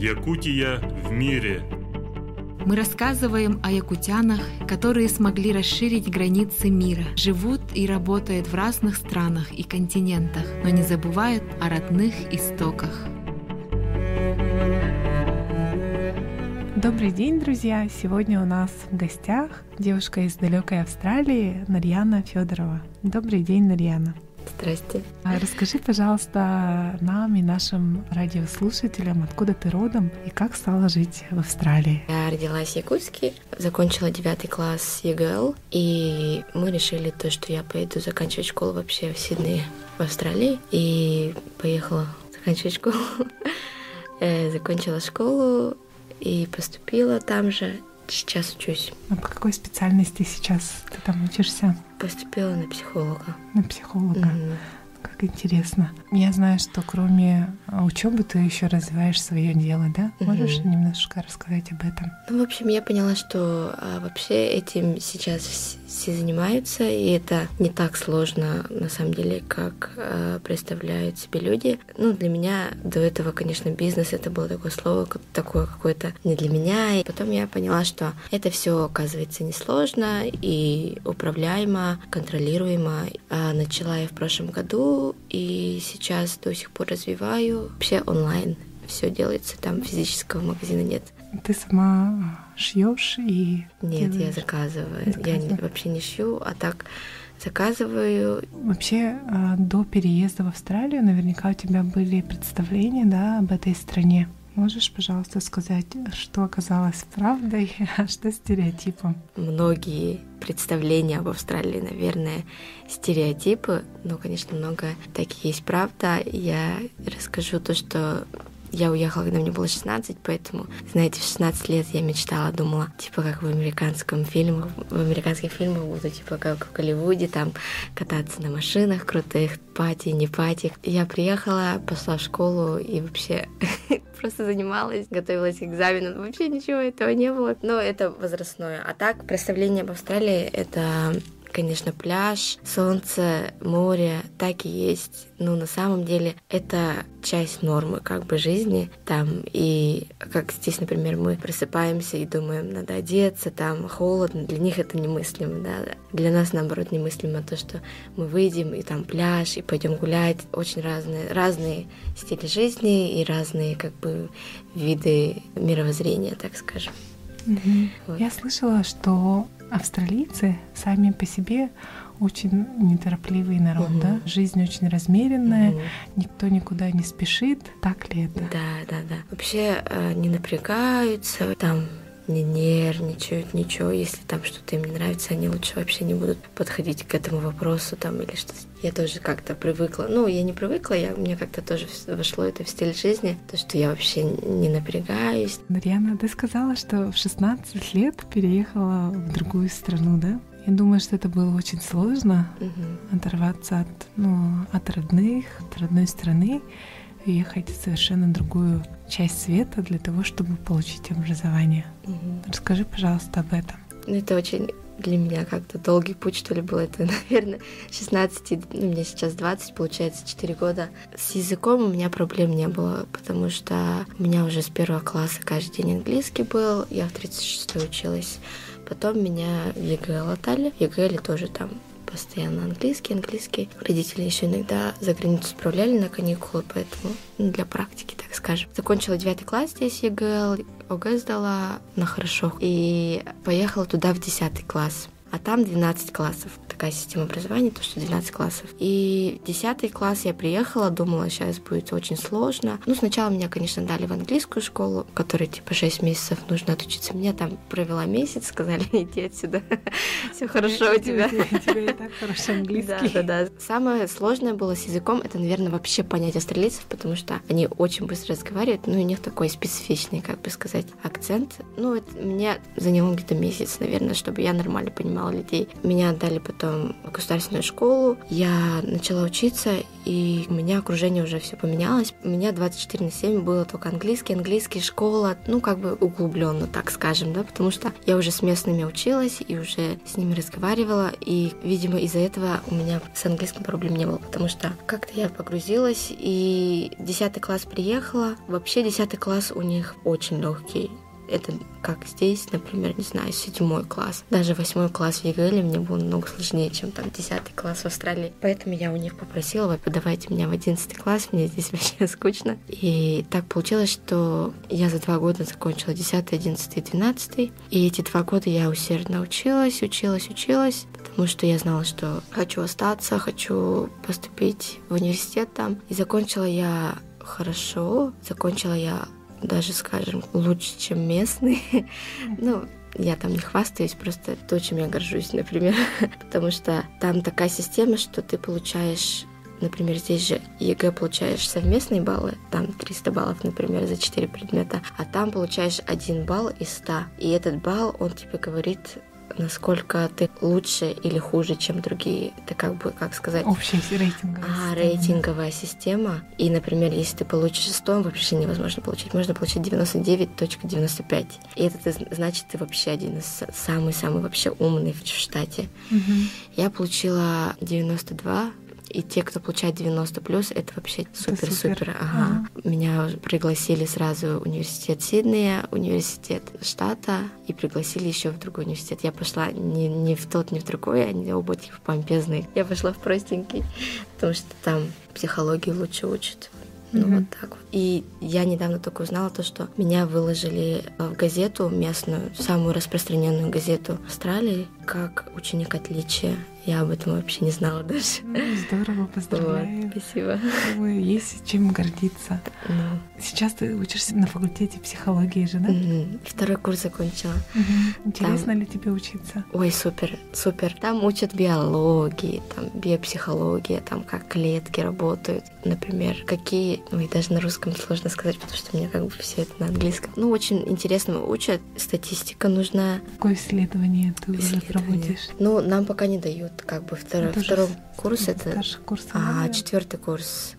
Якутия в мире. Мы рассказываем о якутянах, которые смогли расширить границы мира, живут и работают в разных странах и континентах, но не забывают о родных истоках. Добрый день, друзья! Сегодня у нас в гостях девушка из далекой Австралии Нарьяна Федорова. Добрый день, Нарьяна. Здрасте. А расскажи, пожалуйста, нам и нашим радиослушателям, откуда ты родом и как стала жить в Австралии. Я родилась в Якутске, закончила девятый класс ЕГЛ, и мы решили то, что я поеду заканчивать школу вообще в Сиднее, в Австралии, и поехала заканчивать школу. Э, закончила школу и поступила там же. Сейчас учусь. А по какой специальности сейчас ты там учишься? Поступила на психолога. На психолога. Мгм. Как интересно. Я знаю, что кроме учебы ты еще развиваешь свое дело, да? Можешь немножко рассказать об этом? Ну, в общем, я поняла, что а, вообще этим сейчас вс- все занимаются, и это не так сложно, на самом деле, как а, представляют себе люди. Ну, для меня до этого, конечно, бизнес это было такое слово, такое какое-то не для меня. И потом я поняла, что это все оказывается несложно и управляемо, контролируемо. А начала я в прошлом году, и сейчас до сих пор развиваю. Вообще онлайн все делается, там физического магазина нет. Ты сама шьешь и Нет, я делаешь? заказываю. Я не- Заказываю. вообще не шью, а так заказываю. Вообще, а, до переезда в Австралию наверняка у тебя были представления, да, об этой стране. Можешь, пожалуйста, сказать, что оказалось правдой, а что стереотипом? Многие представления об Австралии, наверное, стереотипы, но, конечно, много таких есть правда. Я расскажу то, что я уехала, когда мне было 16, поэтому, знаете, в 16 лет я мечтала, думала, типа как в американском фильме, в американских фильмах буду, типа как в Голливуде, там кататься на машинах крутых, пати, не пати. Я приехала, пошла в школу и вообще просто занималась, готовилась к экзаменам. Вообще ничего этого не было. Но это возрастное. А так, представление об Австралии — это конечно, пляж, солнце, море, так и есть. Но на самом деле это часть нормы как бы жизни там. И как здесь, например, мы просыпаемся и думаем, надо одеться, там холодно. Для них это немыслимо, да. Для нас, наоборот, немыслимо то, что мы выйдем и там пляж, и пойдем гулять. Очень разные, разные стили жизни и разные как бы виды мировоззрения, так скажем. Вот. Я слышала, что австралийцы сами по себе очень неторопливый народ, Мгм. да? Жизнь очень размеренная, Мгм. никто никуда не спешит. Так ли это? Да, да, да. Вообще э, не напрягаются, там не нервничают, ничего. Если там что-то им не нравится, они лучше вообще не будут подходить к этому вопросу там или что-то. Я тоже как-то привыкла. Ну, я не привыкла, я, мне как-то тоже вошло это в стиль жизни, то, что я вообще не напрягаюсь. Марьяна, ты сказала, что в 16 лет переехала в другую страну, да? Я думаю, что это было очень сложно Мгм. оторваться от, ну, от родных, от родной страны ехать в совершенно другую часть света для того, чтобы получить образование. Мгм. Расскажи, пожалуйста, об этом. Ну, это очень для меня как-то долгий путь, что ли, был. Это, наверное, 16, ну, мне сейчас 20, получается, 4 года. С языком у меня проблем не было, потому что у меня уже с первого класса каждый день английский был, я в 36 училась. Потом меня в ЯГЛ отдали. В ЯГЛ тоже там постоянно английский, английский. Родители еще иногда за границу отправляли на каникулы, поэтому ну, для практики, так скажем. Закончила девятый класс здесь ЯГЛ, ОГЭ сдала на хорошо и поехала туда в 10 класс. А там 12 классов. Такая система образования, то что 12 классов. И в 10 класс я приехала, думала, сейчас будет очень сложно. Ну, сначала меня, конечно, дали в английскую школу, в которой типа 6 месяцев нужно отучиться. Меня там провела месяц, сказали, иди отсюда, все хорошо у тебя. У тебя и так хороший английский. Да, да, да. Самое сложное было с языком, это, наверное, вообще понять австралийцев, потому что они очень быстро разговаривают, ну, и у них такой специфичный, как бы сказать, акцент. Ну, это мне заняло где-то месяц, наверное, чтобы я нормально понимала людей. Меня отдали потом в государственную школу. Я начала учиться, и у меня окружение уже все поменялось. У меня 24 на 7 было только английский, английский, школа, ну, как бы углубленно, так скажем, да, потому что я уже с местными училась и уже с ними разговаривала, и, видимо, из-за этого у меня с английским проблем не было, потому что как-то я погрузилась, и 10 класс приехала. Вообще 10 класс у них очень легкий это как здесь, например, не знаю, седьмой класс. Даже восьмой класс в ЯГЛ мне был намного сложнее, чем там десятый класс в Австралии. Поэтому я у них попросила, вы подавайте меня в одиннадцатый класс, мне здесь вообще скучно. И так получилось, что я за два года закончила десятый, одиннадцатый, двенадцатый. И эти два года я усердно училась, училась, училась, потому что я знала, что хочу остаться, хочу поступить в университет там. И закончила я хорошо, закончила я даже, скажем, лучше, чем местный. ну, я там не хвастаюсь, просто то, чем я горжусь, например. Потому что там такая система, что ты получаешь Например, здесь же ЕГЭ получаешь совместные баллы, там 300 баллов, например, за 4 предмета, а там получаешь 1 балл из 100. И этот балл, он тебе говорит насколько ты лучше или хуже, чем другие. Это как бы, как сказать... Общая рейтинговая а, система. рейтинговая система. И, например, если ты получишь 100, вообще невозможно получить. Можно получить 99.95. И это значит, ты вообще один из самый-самый вообще умный в штате. Угу. Я получила 92 и те, кто получает 90 плюс, это вообще супер-супер. Ага. ага. Меня пригласили сразу в университет Сиднея, университет штата, и пригласили еще в другой университет. Я пошла не, не в тот, не в другой, они оба такие помпезные. Я пошла в простенький, потому что там психологию лучше учат. Ну, mm-hmm. вот так вот. И я недавно только узнала то, что меня выложили в газету местную, самую распространенную газету Австралии, как ученик отличия. Я об этом вообще не знала даже. Ну, здорово, поздравляю. Вот, спасибо. Думаю, есть чем гордиться. Ну. Сейчас ты учишься на факультете психологии же, да? Угу. Второй курс закончила. Угу. Интересно там... ли тебе учиться? Ой, супер, супер. Там учат биологии, там биопсихология, там как клетки работают. Например, какие... Ой, даже на русском сложно сказать, потому что мне как бы все это на английском. Ну, очень интересно учат. Статистика нужна. Какое исследование ты уже проводишь? Ну, нам пока не дают вот как бы второй, это второй курс это, курс, а четвертый курс.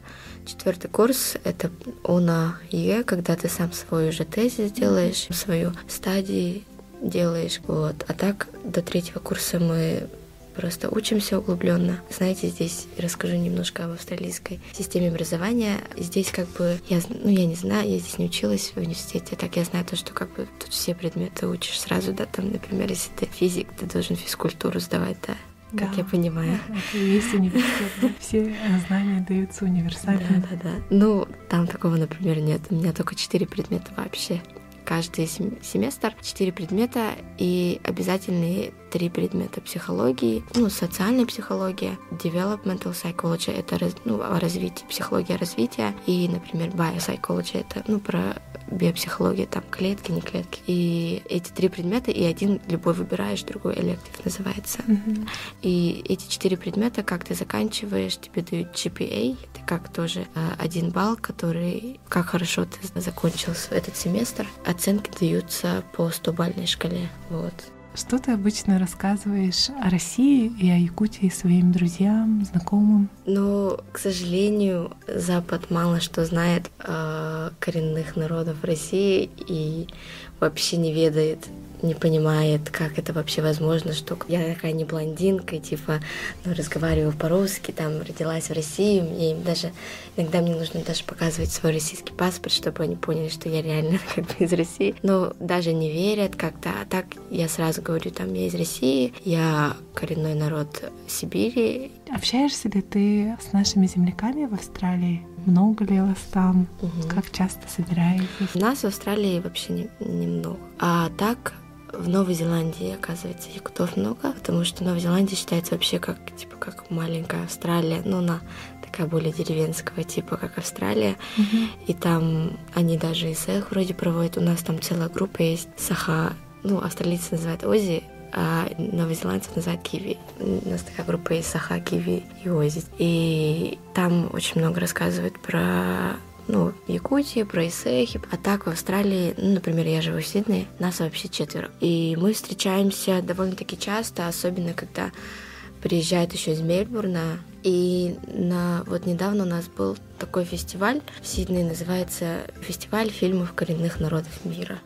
Четвертый курс — это ОНА Е, когда ты сам свой уже тезис делаешь, свою стадию делаешь. Вот. А так до третьего курса мы просто учимся углубленно. Знаете, здесь расскажу немножко об австралийской системе образования. Здесь как бы, я, ну я не знаю, я здесь не училась в университете, так я знаю то, что как бы тут все предметы учишь сразу, да, там, например, если ты физик, ты должен физкультуру сдавать, да, как да. я понимаю. Это есть университет, все знания даются универсально. Да, да, да. Ну, там такого, например, нет. У меня только четыре предмета вообще. Каждый семестр четыре предмета и обязательные три предмета психологии, ну, социальная психология, developmental psychology — это ну, развитие, психология развития, и, например, biopsychology — это, ну, про биопсихологию, там, клетки, не клетки. И эти три предмета, и один любой выбираешь, другой электив называется. Mm-hmm. И эти четыре предмета, как ты заканчиваешь, тебе дают GPA, это как тоже э, один балл, который, как хорошо ты закончил этот семестр. Оценки даются по 100-бальной шкале. Вот. Что ты обычно рассказываешь о России и о Якутии своим друзьям, знакомым? Ну, к сожалению, Запад мало что знает о коренных народов России и вообще не ведает не понимает, как это вообще возможно, что я такая не блондинка, типа, ну, разговариваю по-русски, там, родилась в России, мне даже, иногда мне нужно даже показывать свой российский паспорт, чтобы они поняли, что я реально как бы из России. Но даже не верят как-то, а так я сразу говорю, там, я из России, я коренной народ Сибири. Общаешься ли ты с нашими земляками в Австралии? Много ли вас там? Угу. Как часто собираетесь? Нас в Австралии вообще немного. Не, не а так в Новой Зеландии, оказывается, якутов много, потому что Новая Зеландия считается вообще как, типа, как маленькая Австралия, ну, она такая более деревенского типа, как Австралия. Mm-hmm. И там они даже ИСЭХ вроде проводят. У нас там целая группа есть, Саха, ну, австралийцы называют Ози, а новозеландцев называют Киви. У нас такая группа есть Саха, Киви и Ози. И там очень много рассказывают про ну, Якутии, про Исехи. А так в Австралии, ну, например, я живу в Сиднее, нас вообще четверо. И мы встречаемся довольно-таки часто, особенно когда приезжают еще из Мельбурна. И на, вот недавно у нас был такой фестиваль в Сиднее, называется «Фестиваль фильмов коренных народов мира».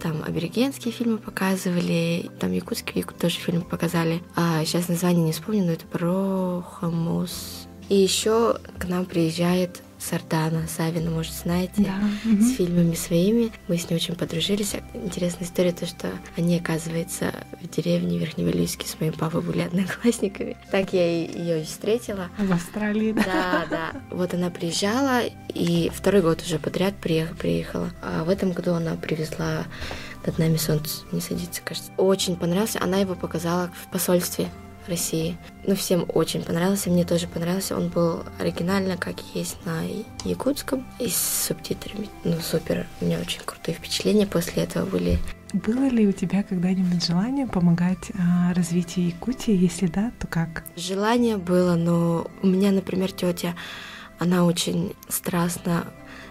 Там аборигенские фильмы показывали, там якутские тоже фильмы показали. А сейчас название не вспомню, но это про Хамус. И еще к нам приезжает Сардана Савина, может, знаете, Да. с фильмами своими. Мы с ней очень подружились. Интересная история, то, что они, оказывается, в деревне Верхневилюйске с моим папой были одноклассниками. Так я ее и встретила. В Австралии, да. Да, да. Вот она приезжала, и второй год уже подряд приех- приехала. А в этом году она привезла над нами солнце не садится, кажется. Очень понравился. Она его показала в посольстве России. Ну, всем очень понравился, мне тоже понравился. Он был оригинально, как есть на якутском, и с субтитрами. Ну, супер. У меня очень крутые впечатления после этого были. Было ли у тебя когда-нибудь желание помогать а, развитию Якутии? Если да, то как? Желание было, но у меня, например, тетя, она очень страстно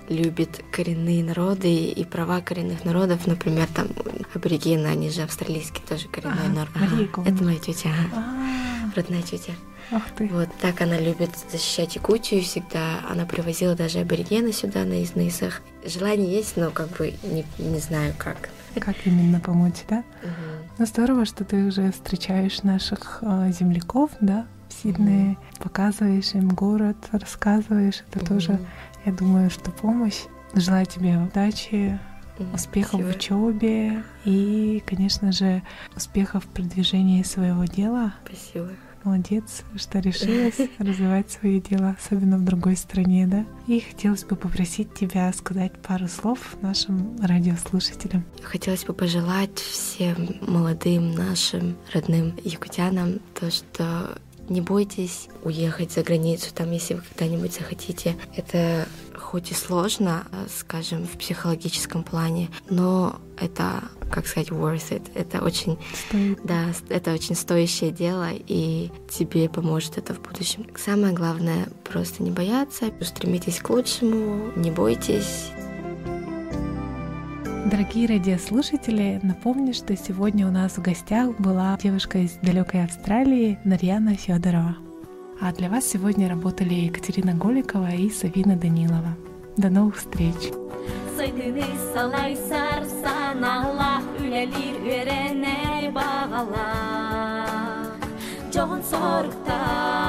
любит коренные народы и права коренных народов, например, там аборигены, они же австралийские тоже коренной Ага, народ. Мария Ага, это моя тетя, ага, А, родная тетя. Ах ты. Вот так она любит защищать Якутию всегда. Она привозила даже аборигена сюда на изнысах. Желание есть, но как бы не, не знаю как. Как именно помочь, да? Мгм. Ну здорово, что ты уже встречаешь наших а, земляков, да, Сиднее, показываешь им город, рассказываешь. Это тоже, Мгм. я думаю, что помощь. Желаю тебе удачи, Мгм. успехов в Спасибо. учебе и, конечно же, успехов в продвижении своего дела. Спасибо. Молодец, что решилась развивать свое дело, особенно в другой стране, да? И хотелось бы попросить тебя сказать пару слов нашим радиослушателям. Хотелось бы пожелать всем молодым нашим родным якутянам то, что не бойтесь уехать за границу, там, если вы когда-нибудь захотите. Это хоть и сложно, э, скажем, в психологическом плане, но это, как сказать, worth it. Это очень, Стоит. да, это очень стоящее дело, и тебе поможет это в будущем. Самое главное — просто не бояться, устремитесь к лучшему, не бойтесь, Дорогие радиослушатели, напомню, что сегодня у нас в гостях была девушка из далекой Австралии Нарьяна Федорова. А для вас сегодня работали Екатерина Голикова и Савина Данилова. До новых встреч! John sorukta